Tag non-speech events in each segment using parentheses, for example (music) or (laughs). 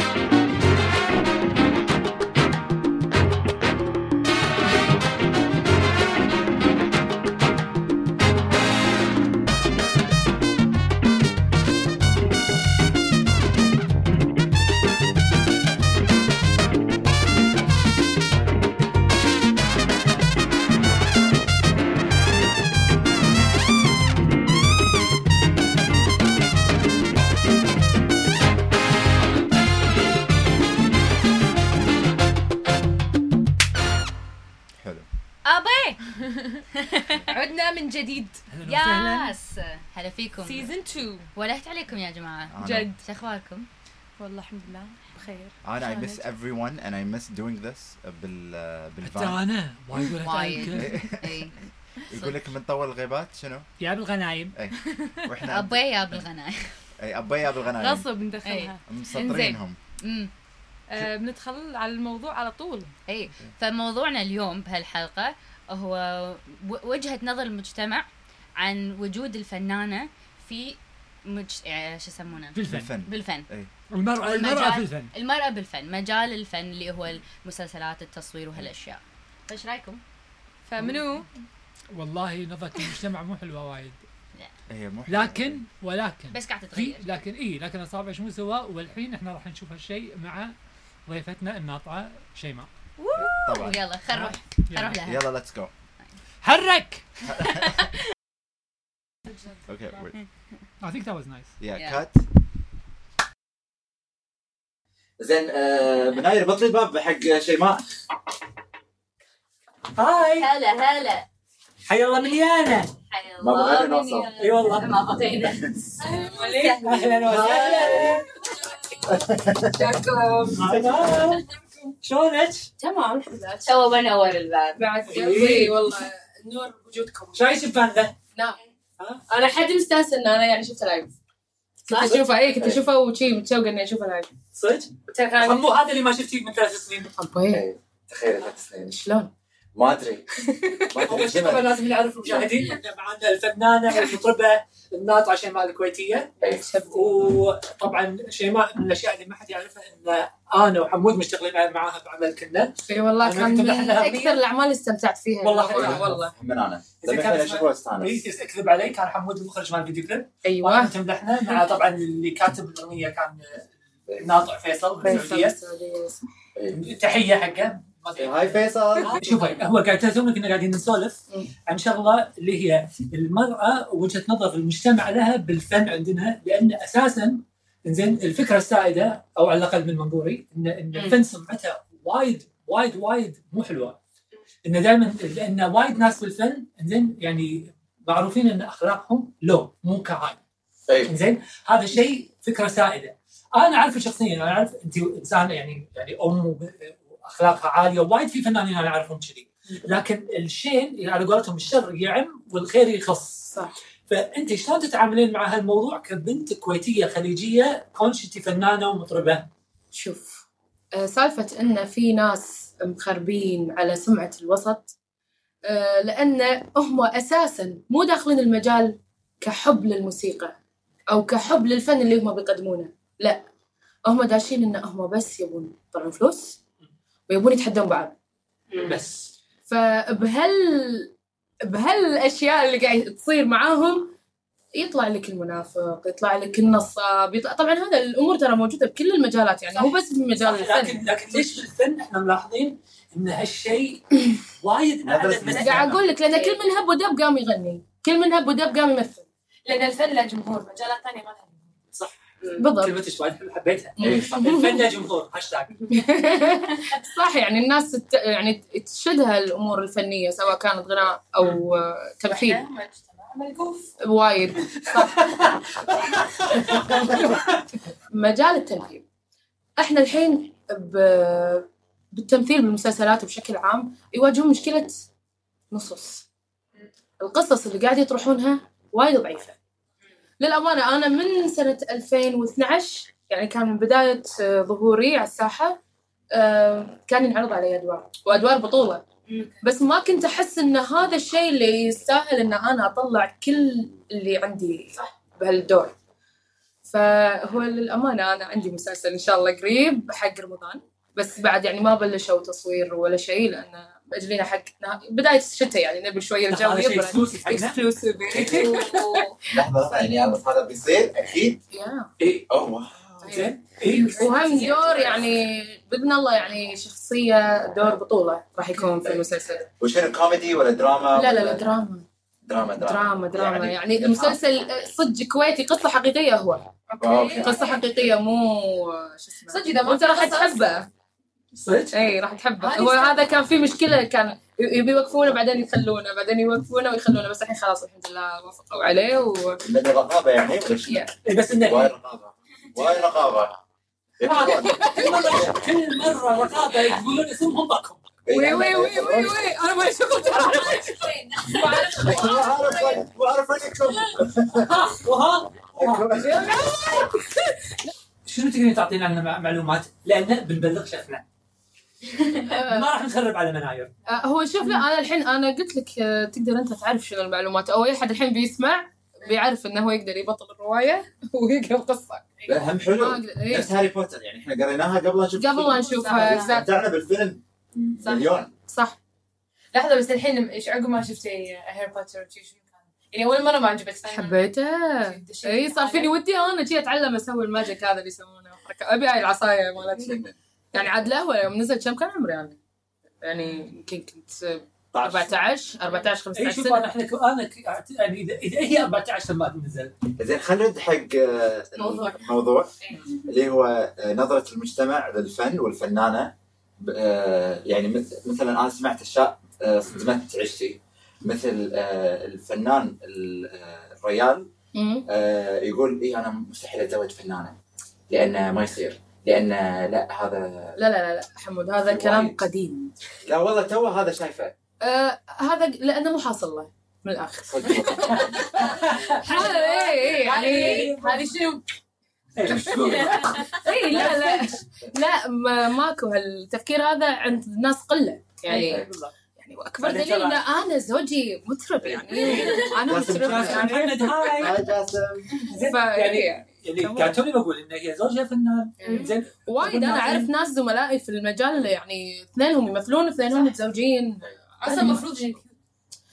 حلو هلا فيكم. سيزون 2 ولهت عليكم يا جماعة. أنا- جد. شو أخباركم؟ والله الحمد لله. بخير. أنا I miss شلونك؟ everyone and I miss doing this بال حتى بالفان أنا وايد. وايد اي (laughs) يقول لك من طول الغيبات شنو؟ يا بالغنايم اي وإحنا (laughs) أبي يا بالغنايم اي ابيا بالغنايم غصب ندخلها. إيه. مسطرينهم آه بندخل على الموضوع على طول. اي فموضوعنا اليوم بهالحلقة هو و- وجهة نظر المجتمع عن وجود الفنانة في مج... يعني شو يسمونه؟ بالفن. بالفن. بالفن المرأة المجال- المرأة في الفن. المرأة بالفن. مجال الفن اللي هو المسلسلات التصوير وهالأشياء. إيش رأيكم؟ فمنو؟ والله نظرة المجتمع مو حلوة وايد. هي مو حلوة. لكن ولكن بس قاعد تتغير. لكن إي لكن اصابع شو سوا؟ والحين إحنا راح نشوف هالشيء مع ضيفتنا الناطعة شيماء. طبعا. يلا خل نروح. أروح لها. يلا let's go حرك! (laughs) okay wait. I think that was nice. Yeah Yeah. cut. زين آه مناير بطل الباب حق شيماء. hi. هلا هلا. حي الله مليانة حيا ما بغينا الله نوصل. من- أي والله. ما بغينا أهلا وسهلا. تمام شلونك؟ تمام تو بنور الباب. بعد. إيه. قلبي والله. نور وجودكم شو رايك بفاندا؟ نعم؟ أنا حد مستانسه إن أنا يعني شفت live كنت أشوفه اي كنت أشوفه وشي متشوقه إني أشوفه live صدق؟ مو هذا اللي ما شفتيه من ثلاث سنين. أبوي. إيه، تخيل ثلاث سنين. شلون؟ ما أدري ما أدري طبعا. لازم نعرف المشاهدين معنا الفنانة المطربه الناطعه شيماء الكويتية إيه. وطبعا شيماء من الأشياء اللي ما حد يعرفها إن أنا وحمود مشتغلين معاها بعمل كنا أي والله كان من. أكثر الأعمال اللي استمتعت فيها والله والله حلوة. والله من أنا لما إيه، أكذب علي كان حمود المخرج مال الفيديو كليب أيوه وأنا تمدحنا مع طبعا اللي كاتب الأغنية كان ناطع فيصل من فيصل السعودية السعودية. إيه. تحية حقه. هاي فيصل. شوفي هو قاعد تونا كنا قاعدين نسولف. عن شغلة اللي هي المرأة وجهة نظر المجتمع لها بالفن عندنا لأن أساسا زين الفكرة السائدة أو على الأقل من منظوري ان إن. الفن سمعته وايد وايد وايد مو حلوة. انه دائما لأن وايد ناس بالفن زين يعني معروفين إن أخلاقهم لو مو كهاي اي زين هذا شيء فكرة سائدة. أنا اعرف شخصيا أنا أعرف أنت انسانه يعني يعني أم واخلاقها عالية وايد في فنانين أنا اعرفهم كذي. لكن الشين على قولتهم الشر يعم والخير يخص. صح. فأنت شلون تتعاملين مع هالموضوع كبنت كويتية خليجية كونش انت فنانة ومطربة؟ شوف آه، سالفة إن في ناس مخربين على سمعة الوسط آه، لأن هم أساسا مو داخلين المجال كحب للموسيقى أو كحب للفن اللي هم بيقدمونه. لا هم داشين إن هم بس يبون يطلعون فلوس ويبون يتحدون بعض. بس. فبهال بهالأشياء اللي قاعد تصير معاهم يطلع لك المنافق يطلع لك النصاب يطلع طبعا هذا الأمور ترى موجودة بكل المجالات يعني مو بس في مجال الفن لكن لكن ليش؟ بالفن إحنا ملاحظين إن هالشيء (coughs) وايد قاعد أقول لك لأن كل من هب ودب قام يغني. كل من هب ودب قام يمثل. لأن الفن له جمهور مجالات ثانية ما لها. بالضبط. وايد حلوة، حبيتها. إيه. الفن له جمهور. هاشتاج (laughs) صح يعني الناس تت... يعني تشدها الأمور الفنية سواء كانت غناء أو تمثيل ملقوف وايد. صح. مجال التمثيل إحنا الحين ب... بالتمثيل بالمسلسلات بشكل عام يواجهون مشكلة نصوص. القصص اللي قاعد يطرحونها وايد ضعيفة. للأمانة أنا من سنة 2012 يعني كان من بداية آه، ظهوري على الساحة آه، كان ينعرض علي أدوار وأدوار بطولة. بس ما كنت أحس إن هذا الشيء اللي يستاهل إن أنا أطلع كل اللي عندي بهالدور. فهو للأمانة أنا عندي مسلسل إن شاء الله قريب حق رمضان بس بعد يعني ما بلشوا تصوير ولا شيء لأن مأجلينه حق نه- بداية الشتاء يعني نبي شوية الجو يبرد. exclusive حقنا؟ (laughs) لحظة يعني هذا بيصير؟ أكيد. اي oh wow. زين. اي وهم دور يعني بإذن الله يعني شخصية دور بطولة راح يكون في المسلسل. وشنو كوميدي ولا دراما لا لا لا دراما. دراما دراما. دراما يعني, يعني. المسلسل صدق كويتي قصة حقيقية هو. أوكي. قصة حقيقية مو شو اسمه. صدق إذا ما وأنت في راح. تحبه. صدق اي راح تحبه هو. هذا كان في مشكله كان يبي يوقفونه بعدين يخلونه بعدين يوقفونه ويخلونه بس الحين خلاص الحمد لله وافقوا عليه و من الرقابه يعني بس انه وايد رقابه وايد رقابه كل مره كل مره رقابه يقولون اسمهم باكم وي وي وي وي وي أنا ما شغل ترى وعارف ها وها شنو تقدرين تعطينا عنه معلومات؟ لأن بنبلغ شيخنا (laughs) ما راح نخرب على مناير. آه، هو شوف لا أنا الحين أنا قلت لك آه، تقدر أنت تعرف شنو المعلومات. أو اي أحد الحين بيسمع بيعرف إنه هو يقدر يبطل الرواية (laughs) ويقرأ قصة. لا هم حلو إيه. نفس هاري بوتر يعني إحنا قريناها قبل لا نشوف قبل لا نشوفها. استمتعنا بالفيلم. صح. مليون. صح. لحظة بس الحين إيش عقب ما شفتي بوتر شو شو كان؟ يعني أول مرة ما عجبتك. حبيته. اي صار فيني ودي أنا جي أتعلم أسوي ال magic هذا اللي يسوونه حركة- أبي هاي العصاية مالتي. يعني عاد له يوم نزل كم كان عمري أنا؟ يعني يمكن كنت 14 14 15 أي شوف سنة. أنا إحنا أنا يعني اذا إذا هي 14 ما نزل. زين خلينا نرد حق آه، موضوع. الموضوع. اللي هو آه، نظرة المجتمع للفن والفنانة. ب- آه، يعني مث- مثلا أنا سمعت أشياء صدمت عشتي. مثل الفنان ال- الريال يقول اي أنا مستحيل أتزوج فنانة لأن ما يصير. لأن لا هذا لا لا لا لا حمود هذا كلام قديم. لا والله تو هذا شايفه. آه هذا لأنه مو حاصل له من الآخر. (laughs) هذا اي اي يعني هذه شنو؟ إيه، شو تقول؟ اي لا لا لا ما ماكو هالتفكير هذا عند الناس قلة. يعني يعني وأكبر دليل إن أنا زوجي مطرب يعني أنا جاسم يعني محمد هاي. (laughs) هاي جاسم. يعني يعني كان توني بقول ان هي زوجها فنان. زين وايد أنا أعرف ناس زملائي في المجال يعني اثنينهم يمثلون اثنينهم متزوجين. أصلا المفروض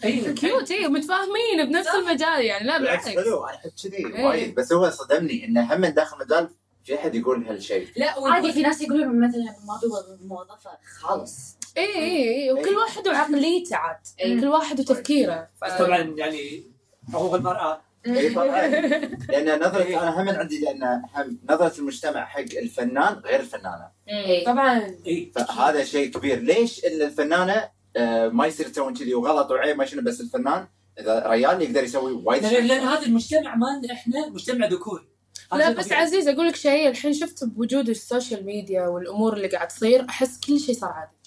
اي cute اي متفاهمين بنفس المجال يعني لا بالعكس حلو أنا أحب كذي إيه. وايد. بس هو صدمني انه هم من داخل المجال في أحد يقول هالشيء. لا عادي في ناس يقولون مثلا ما موظفه خالص. اي اي اي وكل واحد وعقليته عاد. إيه. كل واحد وتفكيره. طبعا يعني حقوق المرأة (laughs) لأن نظره أنا هم عندي لأن هم نظرة المجتمع حق الفنان غير الفنانة. إيه. طبعا. اي فهذا شيء كبير. ليش إلا الفنانة آه، ما يصير يسوون كذي وغلط وعيب ما شنو بس الفنان إذا ريال يقدر يسوي وايد لأن شيء. لأن هذا المجتمع مالنا إحنا مجتمع ذكوري. لا بس. عزيز أقول لك شيء. الحين شفت بوجود ال social media والأمور اللي قاعد تصير أحس كل شيء صار عادي.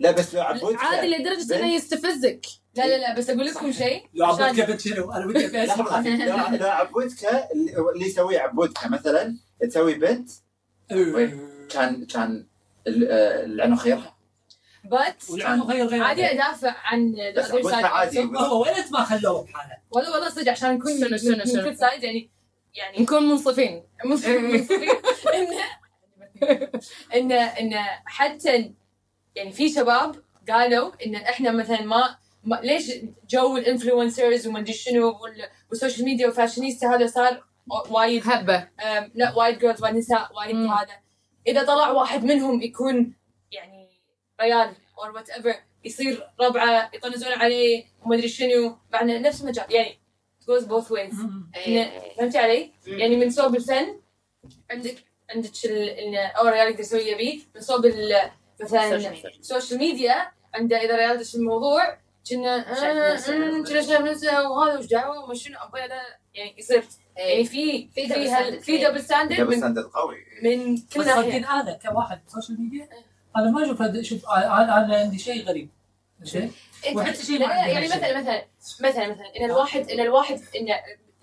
لا بس لو عبود عادي لدرجة انه يستفزك لا لا لا بس أقول لكم شيء. لو عبودك بنت شنو؟ أنا ودي اسمع (laughs) لو- عبودك اللي يسويه عبودك مثلا تسوي بنت؟ كان كان ال- آه، لأنه خيرها. بس والعالم غير غير عادي أدافع عن the بس other عبودك side عادي. هو ولد ما خلوه بحاله؟ والله والله صدق عشان نكون شنو- من- شنو- من شنو؟ كل سايد يعني يعني نكون منصفين. منصفين ان (laughs) ان إن حتى يعني في شباب قالوا إن إحنا مثلا ما, ما ليش جو الإنفلونسرز وما أدري شنو وال- والسوشيال ميديا والفاشينيستا هذا صار وايد هبة. لا وايد جيرلز وايد نساء وايد. هذا. إذا طلع واحد منهم يكون يعني ريال or whatever يصير ربعة يطنزون عليه وما أدري شنو مع إنه نفس المجال. يعني goes both ways. فهمتي علي؟ يعني من صوب الفن عندك عندك ال- انه أو ريال يقدر يسوي يبي من صوب ال- مثلا ال social media. عنده إذا ريال دش الموضوع كنا شايف آه، نفسه. أمم، كنا شايف نفسه وهذا وش دعوة وما شنو هذا يعني يصير يعني في في في. في double standard double standard قوي من كل بس ناحية هذا كواحد social media أنا ما أشوف هذا شوف أنا أنا عندي شيء غريب زين وحتى شيء ما يعني. مثلا مثلا مثلا مثلا إن الواحد إن الواحد إن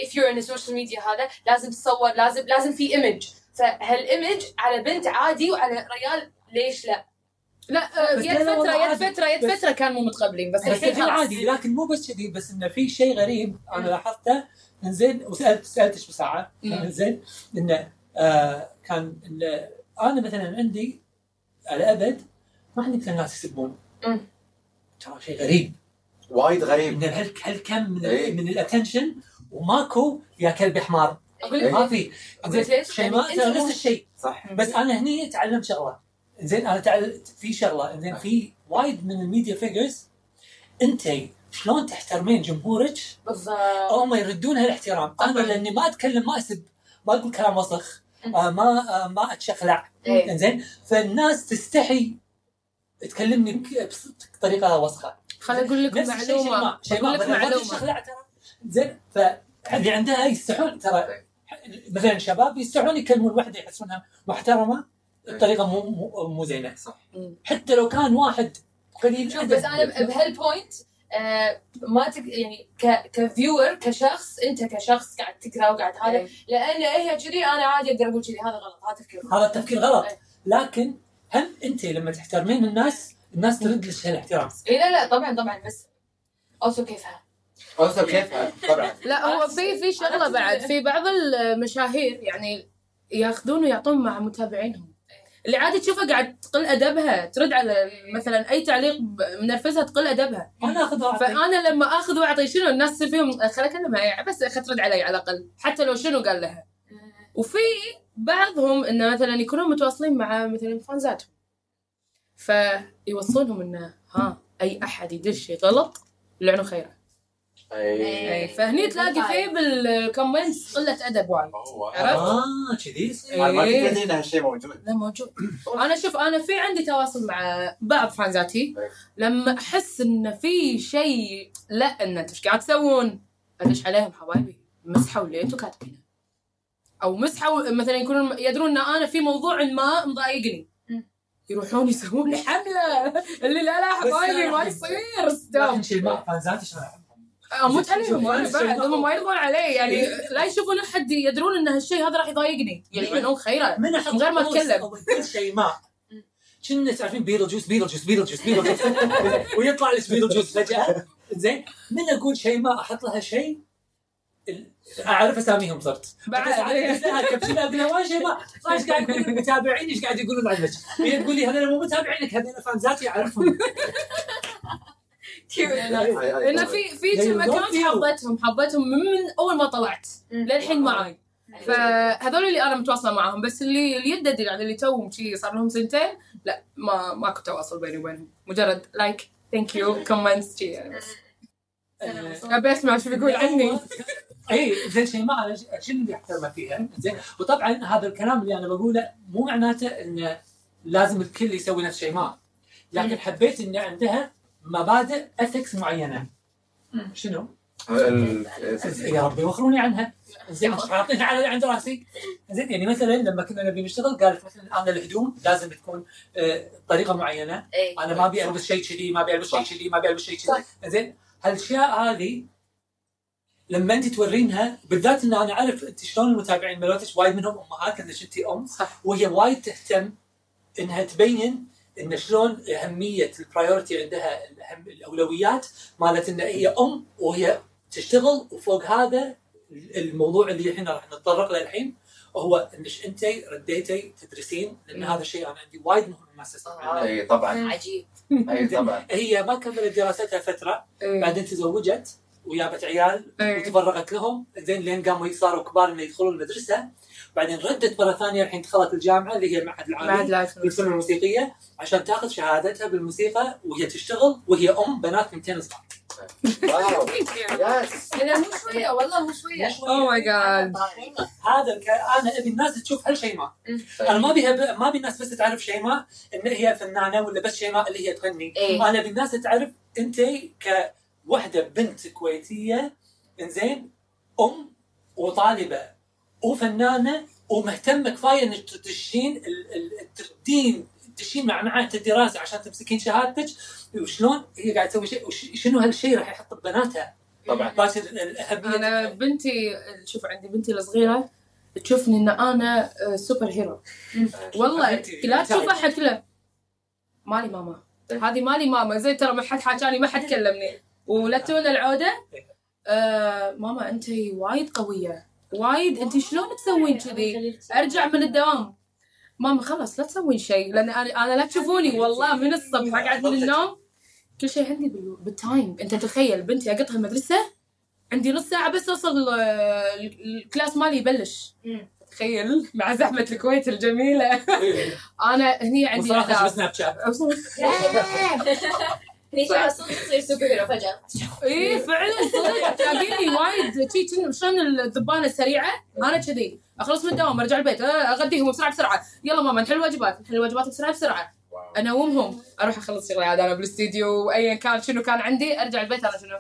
if you're in ال social media هذا لازم تصور لازم لازم في image فهال image على بنت عادي وعلى ريال ليش لا؟ لا آه، يد فترة يد. فترة يد فترة كان مو متقبلين بس بس الحين عادي لكن مو بس كذي بس إنه في شيء غريب أنا لاحظته. انزين وسالت سالتش بساعة. انزين إنه آه كان إنه أنا مثلا عندي على أبد ما عندي مثل الناس يسبون. ترى شيء غريب. وايد غريب. ان هال- هالكم من إيه. من ال attention وماكو يا كلب حمار. أقول إيه. لك ما في ما أنت ترى نفس الشيء. صح. بس أنا هني تعلمت شغلة. زين أنا تعلمت في شغلة زين في وايد من ال media figures أنت شلون تحترمين جمهورك؟ بالضبط. هم يردون هالاحترام. أنا. لأني ما أتكلم ما أسب ما أقول كلام وسخ. آه ما آه ما اتشخلع إيه. زين فالناس تستحي تكلمني بطريقة وسخة. خليني أقول لك معلومة. أقول لك معلومة. زين فاللي عندها يستحون. ترى مثلا شباب يستحون يكلمون واحدة يحسونها محترمة. بطريقه مو مو, مو زينة صح. حتى لو كان واحد قليل شوف. بس أنا بهال point آه ما تك يعني ك ك viewer كشخص أنت كشخص قاعد تقرأ وقاعد هذا إيه. لأن هي كذي أنا عادي أقدر أقول كذي هذا غلط هذا تفكير هذا التفكير غلط. إيه. لكن هم أنت لما تحترمين الناس الناس ترد لك هالاحترام اي لا لا طبعا طبعا بس also كيفها؟ also كيفها طبعا. لا هو في في شغلة بعد في بعض المشاهير يعني ياخذون ويعطون مع متابعينهم. اللي عادي تشوفها قاعد تقل أدبها ترد على مثلا أي تعليق منرفزها تقل أدبها. أنا أخذ واعطي. فأنا لما أخذ واعطي شنو الناس تصير فيهم؟ خل اكلمها يعني بس ترد علي على الأقل. حتى لو شنو قال لها. وفي بعضهم إنه مثلا يكونون متواصلين مع مثلا فانزاتهم. فيوصلونهم إنه ها أي أحد يدش شيء غلط لعنوا خيره اي اي فهني تلاقي فيه بال comments قلة أدب وايد. عرفت؟ آه كذي؟ يصير. أنا ما إيه. كنت ادري ان هالشيء موجود. لا موجود. أنا شوف أنا في عندي تواصل مع بعض فانزاتي إيه. لما أحس إن في شيء لا إن أنتم إيش قاعد تسوون؟ أدش عليهم حبايبي. مسحوا اللي أنتم كاتبينه. أو مسحوا مثلا يكونون يدرون إن أنا في موضوع ما مضايقني. يروحون يسوون لي حملة. اللي لا لا حبايبي ما يصير ستوب أموت عليهم أنا بعد هم ما يرضون علي يعني لا يشوفون أحد يدرون إن هالشيء هذا راح يضايقني. يلعنون خيره من غير ما كل شيء ما. كنا تعرفين بيتل جوس بيتل جوس بيتل جوس بيتل جوس ويطلع لك بيتل جوس فجأة. زين. من أقول شيء ما أحط لها شيء؟ أعرف أساميهم صرت. بعد. كبسولة أقول شيء ما. إيش قاعد يقولون؟ متابعين إيش قاعد يقولون عنك هي تقول لي هذول مو متابعينك هذول فانزاتي اعرفهم لأن في في They كم love account you. حبيتهم حبيتهم من, من أول ما طلعت للحين معاي. فهذول اللي أنا متواصلة معاهم بس اللي اللي يدد يعني اللي توهم شي صار لهم سنتين لا ما ماكو تواصل بيني وبينهم. مجرد like thank you comments شي يعني بس. أبي أسمع شو بيقول عني. (laughs) اي زين شيء ما أنا شنو اللي احترمه فيها؟ زين وطبعا هذا الكلام اللي أنا بقوله مو معناته إنه لازم الكل يسوي نفس شيء ما. لكن حبيت ان عندها مبادئ اثكس معينة. شنو؟ يا ربي وخروني عنها. زين حاطينها على عند راسي. زين يعني مثلا لما كنا نبي نشتغل قالت مثلا أنا الهدوم لازم تكون آه، بطريقه معينة. أنا ما أبي ألبس شيء كذي ما أبي ألبس شيء كذي ما أبي ألبس شيء كذي. زين هالأشياء هذه لما أنت تورينها بالذات إن أنا أعرف أنت شلون المتابعين مالتك وايد منهم أمهات لانك انت أم وهي وايد تهتم إنها تبين إن شلون أهمية ال priority عندها الأهم الأولويات مالت إن هي أم وهي تشتغل وفوق هذا الموضوع اللي إحنا راح نتطرق له الحين هو انك أنت رديتي تدرسين لأن. هذا الشيء أنا عندي وايد مهم تسمع عنه اي طبعا. عجيب. اي طبعا. هي ما كملت دراستها فترة بعدين تزوجت وجابت عيال إيه. وتفرغت لهم زين لين قاموا صاروا كبار إنه يدخلون المدرسة. بعدين ردت مرة ثانية الحين دخلت الجامعة اللي هي المعهد العالي للفنون الموسيقية عشان تاخذ شهادتها بالموسيقى وهي تشتغل وهي أم بنات ثنتين صغار. wow. yes أنا مو شوية والله مو شوية. oh my God هذا الك... أنا أبي الناس تشوف هالشيماء. أنا ما أبي ما أبي الناس بس تعرف شيماء إن هي فنانة ولا بس شيماء اللي هي تغني. إيه. أنا أبي الناس تعرف أنت كوحدة بنت كويتية إنزين أم وطالبة. وفنانة ومهتمه كفاية إنك تدشين ال- ال- الدين تدشين مع معهد الدراسه عشان تمسكين شهادتك. وشلون هي قاعدة تسوي شيء؟ وش- شنو هالشيء راح يحط ببناتها؟ طبعا. أنا بنتي شوف عندي بنتي الصغيرة تشوفني إن أنا آه، سوبر هيرو. والله لا تشوف أحد كله مالي ماما. هذه مالي ماما. زي ترى ما حد حاجاني ما حد كلمني. (laughs) ولا تون العودة آه ماما انت وايد قوية. وايد. انت شلون تسوين كذي؟ ارجع من الدوام. ماما خلاص لا تسوين شيء لأن أنا أنا لا تشوفوني والله من الصبح. أقعد من (laughs) النوم. كل شيء عندي بال- بال time انت تخيل بنتي أقطها المدرسة عندي نص ساعة بس أوصل ال- ال class مالي يبلش. تخيل مع زحمة الكويت الجميلة. أنا هني عندي أهداف. Snapchat شبه صدق تصير super hero فجاه إيه فعلا صدق تلاقيني وايد شلون الذبانه السريعه أنا كذي اخلص من الدوام ارجع البيت اغديهم بسرعة بسرعة يلا ماما نحل الواجبات نحل الواجبات بسرعة بسرعة. انومهم أروح اخلص شغلي عاد أنا بالاستديو وايا كان شنو كان عندي ارجع البيت أنا شنو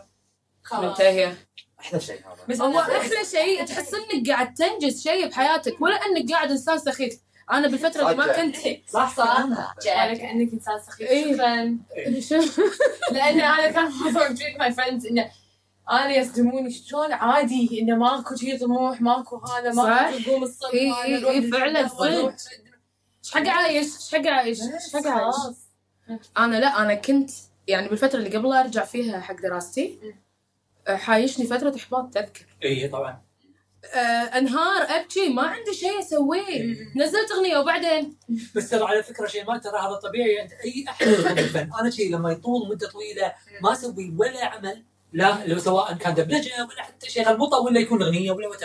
منتهيه أحلى شيء هذا بس هو أحلى شيء تحس إنك قاعد تنجز شيء بحياتك ولا إنك قاعد إنسان سخيف أنا بالفترة اللي ما. كنت صح صح. أنا. أنا كأنك إنسان سخيف. إيه. شكرا. (laughs) شو- لأن أنا كان موضوع my friends إنه أنا يصدموني. شلون عادي إنه ماكو شي طموح ماكو هذا صح. ماكو تقوم الصبح إيه، أنا إيه، إيه، فعلاً إيش حق عايش؟ إيش حق عايش؟ إيش حق عايش؟ خلاص. أنا لا أنا كنت يعني بالفترة اللي قبل أرجع فيها حق دراستي حايشني فترة إحباط تذكر. اي طبعا. آه، أنهار أبكي ما عندي شيء أسويه. نزلت أغنية وبعدين؟ بس ترى على فكرة شيء ما ترى هذا طبيعي. أنت أي أحد الفن أنا شيء لما يطول مدة طويلة ما أسوي ولا عمل لا لو سواء كان دبلجة ولا حتى شيء المطا ولا يكون أغنية ولا وات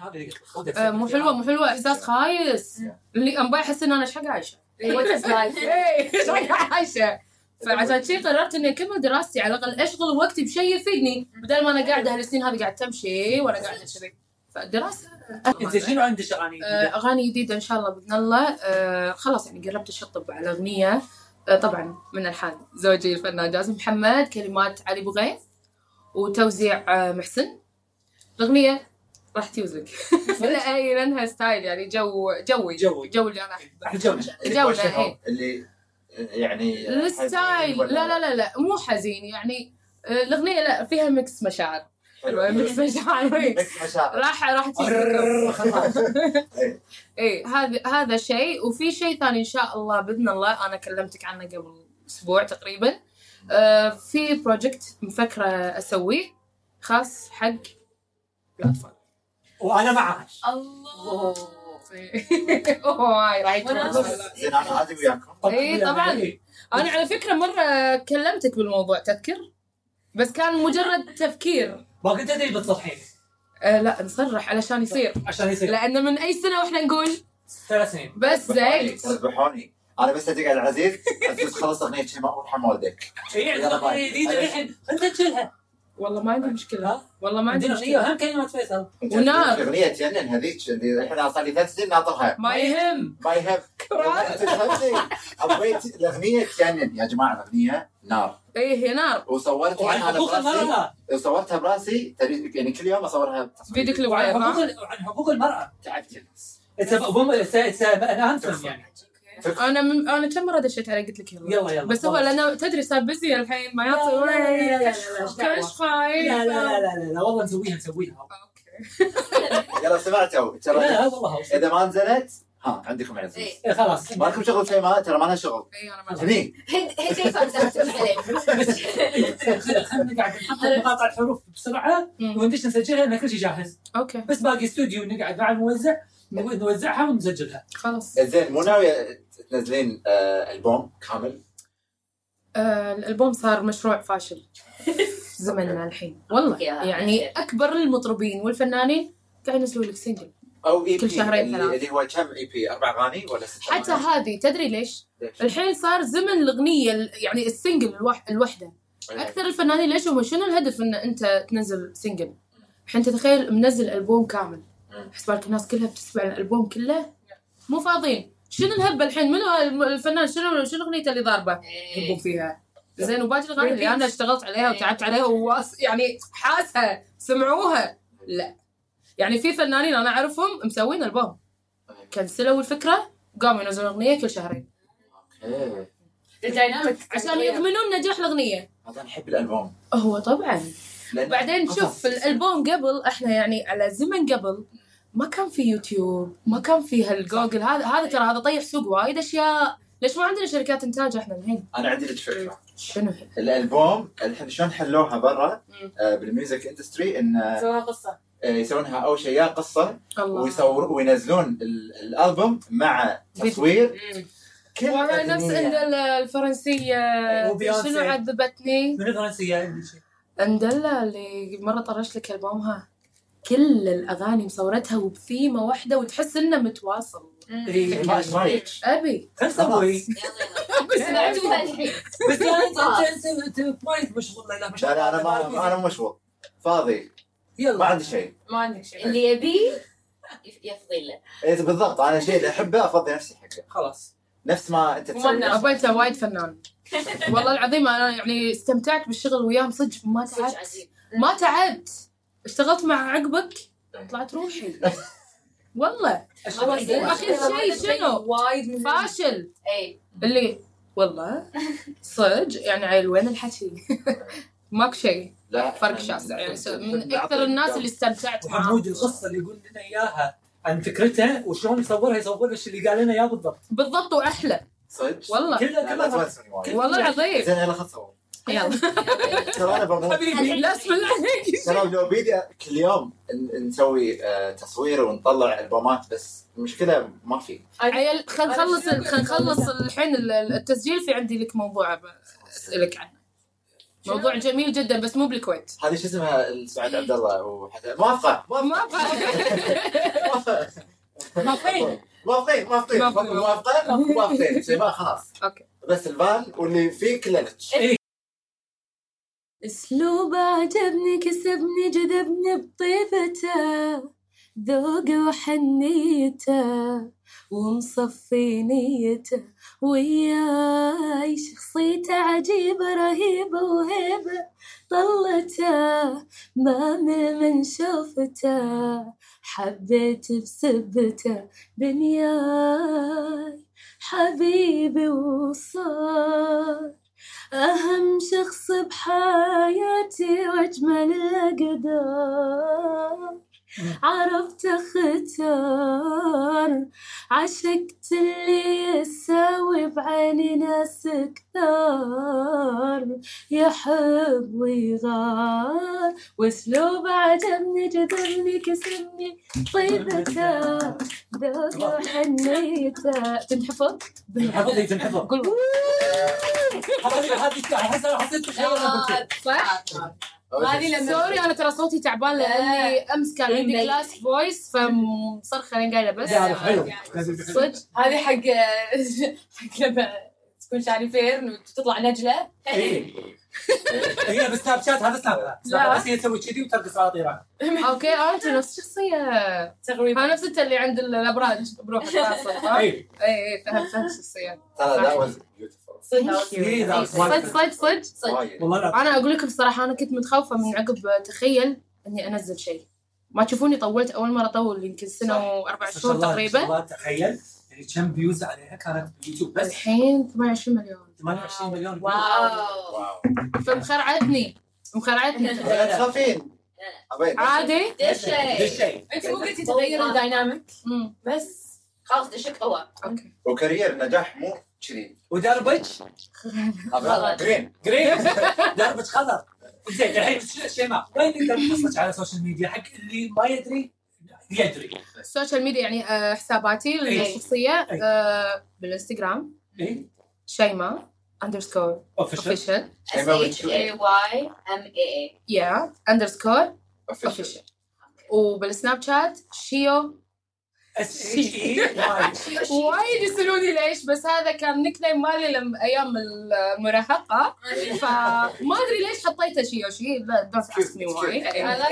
هذا اللي قلت آه، مو حلوة مو حلوة. إحساس خايس. اللي أبغى أحس إن أنا إيش حق عايشة? إيه، (laughs) إيش حق عايشة؟ فعشان شي قررت إني اكمل دراستي على الأقل أشغل وقتي بشيء يفيدني بدل ما أنا قاعدة هالسنين هذه قاعد تمشي وأنا قاعدة كذي فالدراسه أنت شنو عندك أغاني آه، أغاني جديدة إن شاء الله بإذن الله. آه، خلاص يعني قربت أشطب على أغنية. آه، طبعا من الحان زوجي الفنان جاسم محمد كلمات علي بوغيث وتوزيع آه، محسن. الأغنية راح تيوزك (laughs) اي لأنها style يعني جو جوي. جوي. جو اللي أنا أحبه. الحب إيه. اللي يعني ال style. لا لا لا لا مو حزين يعني آه، الأغنية لا فيها mix مشاعر. حلوة mix مشاعر. (laughs) mix مشاعر. راح راح (laughs) إيه. إيه هذا هذا شيء. وفي شيء ثاني إن شاء الله بإذن الله أنا كلمتك عنه قبل أسبوع تقريبا. آه في project مفكرة أسويه خاص حق الاطفال وأنا معك الله. (laughs) أوه هاي راح زين أنا عادي وياكم. إيه، طبعاً. أنا على فكرة مرة كلمتك بالموضوع تذكر؟ بس كان مجرد تفكير. ما كنت أدري بتصلحين آه لا نصرح علشان يصير. عشان يصير. لأن من أي سنة وإحنا نقول؟ ثلاث سنين. بس زيك ذبحوني أنا بس أدق على العزيز. عزيز خلص أغنية شيء ما أروح والدك في عندنا اغنيه جديده الحين خلينا نسجلها والله ما عندي مشكلة. والله ما عندي مشكلة. اهم كلمات فيصل. ونار. اغنيه تجنن هذيك اللي الحين صار لي ثلاث سنين ناطرها. ما يهم ما يهم أبغيت الأغنية تجنن يا جماعة الأغنية نار. إيه هي نار. وصورتها أنا براسي. وصورتها براسي. يعني كل يوم أصورها. فيديو كليب وعن حقوق المرأة. تعبت الناس anthem يعني. أنا من... أنا كم مره دشيت عليه قلت لك يلا يلا يلا بس هو. لأنه تدري صار بزي الحين ما لا، لا، لا، لا، لا، لا، لا. والله نسويها نسويها okay يلا سمعتوا ترى. اذا ما نزلت ها عندكم عزيز إيه. إيه، خلاص ما لكم شغل شيء ما ترى ما لها شغل اي أنا ما هني هي هي زي fans ات خلينا نقعد نحط مقاطع الحروف بسرعة. وندش نسجلها لأن كل شيء جاهز okay بس باقي استوديو نقعد مع الموزع نو- نوزعها ونسجلها خلاص زين مو ناويه تنزلين آه ألبوم كامل؟ آه الألبوم صار مشروع فاشل. (laughs) زمننا الحين. والله يا يعني أكبر المطربين والفنانين قاعد ينزلوا لك single أو اي كل شهرين ثلاث. اللي هو كم EP أربع أغاني ولا ست حتى؟ هذه تدري ليش؟ ليش؟ الحين صار زمن الأغنية ال- يعني ال single الوح... الوحدة. أكثر الفنانين ليش هم؟ شنو الهدف إن أنت تنزل single؟ الحين تتخيل منزل ألبوم كامل. بالك الناس كلها بتسمع الألبوم كله؟ مو فاضيين. شنو الهبه الحين؟ منو الفنان؟ شنو شنو أغنيته اللي ضاربة؟ يهبون فيها. زين وباقي الأغاني اللي أنا اشتغلت عليها وتعبت عليها وواس يعني حاسها سمعوها. لا. يعني في فنانين أنا أعرفهم مسوين ألبوم. كنسلوا الفكرة وقاموا ينزلون أغنية كل شهرين. okay. ال dynamic عشان يضمنون نجاح الأغنية. هذا نحب الألبوم. هو طبعا. لأن بعدين قصص. شوف الألبوم قبل إحنا يعني على زمن قبل ما كان في يوتيوب ما كان في هالجوجل هذا هذا ترى هذا طيح سوق وايد أشياء. ليش ما عندنا شركات إنتاج إحنا الحين؟ أنا عندي لك فكرة. شنو؟ هي؟ الألبوم الحين شلون حلوها برا. آه، بالميوزك إندستري إن آه، سواها قصة. يسوونها أول شيء يا قصة الله. ويصور وينزلون ال- الألبوم مع تصوير. كل نفس الفرنسية. شنو عذبتني؟ من الفرنسية شيء اندلا اللي مرة طرشت لك ألبومها. كل الأغاني مصورتها وبثيمة واحدة وتحس إنه متواصل. إيه. ما إيش رايك؟ أبي. خل نسوي بس أنا عجبتها الحين بس أنت أنت أنت وايد مشغول لا مش أنا ما أنا مشغول. فاضي. ما يلا عندي شيء. ما عندك شيء. اللي يبيه يف- يفضي له إيه بالضبط. أنا شيء اللي أحبه أفضي نفسي حقه. خلاص. نفس ما أنت تسوي. الناس. ابيته وايد فنان. والله العظيم أنا يعني استمتعت بالشغل وياهم. صدق ما تعبت. ما تعبت. اشتغلت مع عقبك؟ طلعت روحي. (laughs) والله. وآخر شيء شنو؟ وايد فاشل. اي اللي والله. (laughs) صدق؟ يعني عيل وين الحكي؟ (laughs) ماكو شيء. لا. فرق شاسع. يعني من أكثر الناس اللي استمتعت معاهم. وحمود القصة اللي يقول لنا إياها عن فكرته وشلون يصورها يصور لك اللي قال لنا إياه بالضبط. بالضبط وأحلى. صدق؟ والله. تونسوني وايد. والله العظيم زين يلا خل نصور يلا. ترى أنا بموت حبيبي لا اسم الله عليك. ترى لو بيدي كل يوم نسوي آه، تصوير ونطلع ألبومات بس المشكلة ما في. عيل خل نخلص خل نخلص الحين ال- ال- التسجيل في عندي لك موضوع أسألك عنه. موضوع جميل جدا بس مو بالكويت. هذه شو اسمها؟ سعد عبد الله موافقه ما أبغى موافقين. موافقين موافقين موافقين. موافقه موافقين خلاص. أوكي. بس الفان واللي فيه كله لتش اسلوبه عجبني كسبني جذبني بطيبته ذوقه وحنيته ومصفي نيته. وياي شخصيته عجيبة رهيبة وهيبة طلته ما من شوفته حبيت بسبته. دنياي حبيبي وصار أهم شخص بحياتي وأجمل الأقدار. عرفت اختار. عشقت اللي يساوي بعيني ناس كثار يحب ويغار. واسلوبه عجبني جذبني كسبني طيبته ذوقه وحنيته تنحفظ؟ تنحفظ هي تنحفظ. قول هذه هذه حسيت قلت صح؟ هذه لما sorry أنا ترى صوتي تعبان لأني أمس كان عندي class voice فمصرخة أنا قايلة بس. حلو. صدق. هذه حق (laughs) حق لما تكون شعري fair وتطلع نجلة. (laughs) هي بسناب شات هذا سناب شات. لا. بس هي تسوي كذي وترقص على طيران. okay انت نفس الشخصية. تقريبا. ها نفس أنت اللي عند الأبراج بروح الفاصل ها؟ (laughs) اي اي اي فهمت فهمت الشخصية. ترى that was صدق صدق صدق والله لا أنا أقول لكم الصراحه أنا كنت متخوفة من عقب تخيل إني أنزل شيء. ما تشوفوني طولت أول مرة أطول يمكن سنة وأربع ما شهور ما تقريبا. الله تخيل. يعني كم views عليها كانت باليوتيوب بس؟ الحين 28 مليون. 28 مليون wow. wow فمخرعتني. مخرعتني تخافين. (laughs) عادي. دش ذا الشيء أنت مو قلتي تغير ال dynamic. بس. خلاص دشك قوة okay. و career نجاح مو كذي ودربج؟ أبين. green green دربج خضر زين الحين شيماء وين نقدر نحصلك على ال social media حق اللي ما يدري؟ يدري. ال social media يعني آه، حساباتي أي. الشخصية أي. آه، بالإنستغرام. اي شيماء underscore official H A Y M A A. يا underscore official. official وبالسناب شات شيو اس اتش اي واي (laughs) وايد يسالوني ليش بس هذا كان nickname مالي لما أيام المراهقة. (laughs) فما أدري ليش حطيته شيو شي لا don't ask me why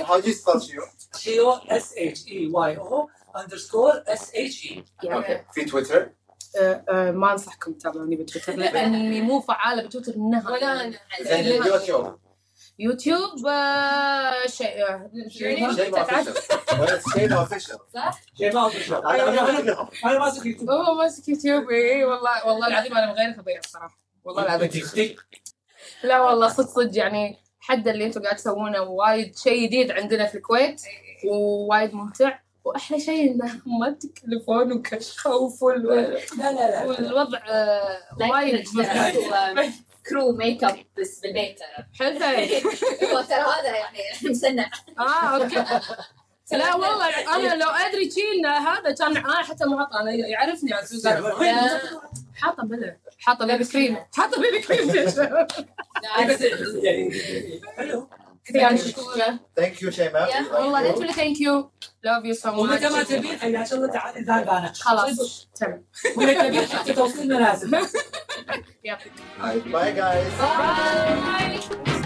How do you spell شيو؟ شيو اس اتش اي واي أو underscore S H E okay في تويتر ما أنصحكم تتابعوني بتويتر لأني مو فعالة بتويتر ولا نهائيا أنا. زين يوتيوب آه، شيء آه، شيء ما official شيء ما شيماء أنا أنا أنا أنا ماسك يوتيوب. هو ماسك يوتيوب. اي والله والله العظيم أنا مغير فظيع الصراحه والله العظيم. لا والله صدق صدق يعني حد اللي أنتم قاعد تسوونه وايد شيء جديد عندنا في الكويت ووايد ممتع. وأحلى شيء انه ما تكلفون وكشخوف وال... لا لا لا. والوضع آه، وايد crew makeup بس بالبيت ترى حلو هو ترى هذا يعني مسنع آه okay. (laughs) لا والله أنا لو أدري شي إن هذا كان أنا حتى ما أنا يعرفني سوزان حاطه بلا حاطه BB cream. حاطه BB cream. (laughs) بس يعني حلو يعني مشكوره thank you شيماء والله لا تقول thank you love you so ومتى ما much تبين حياك الله تعالي ذاك خلاص تمام ولا تبين حتى توصيل منازل يعطيك باي جايز باي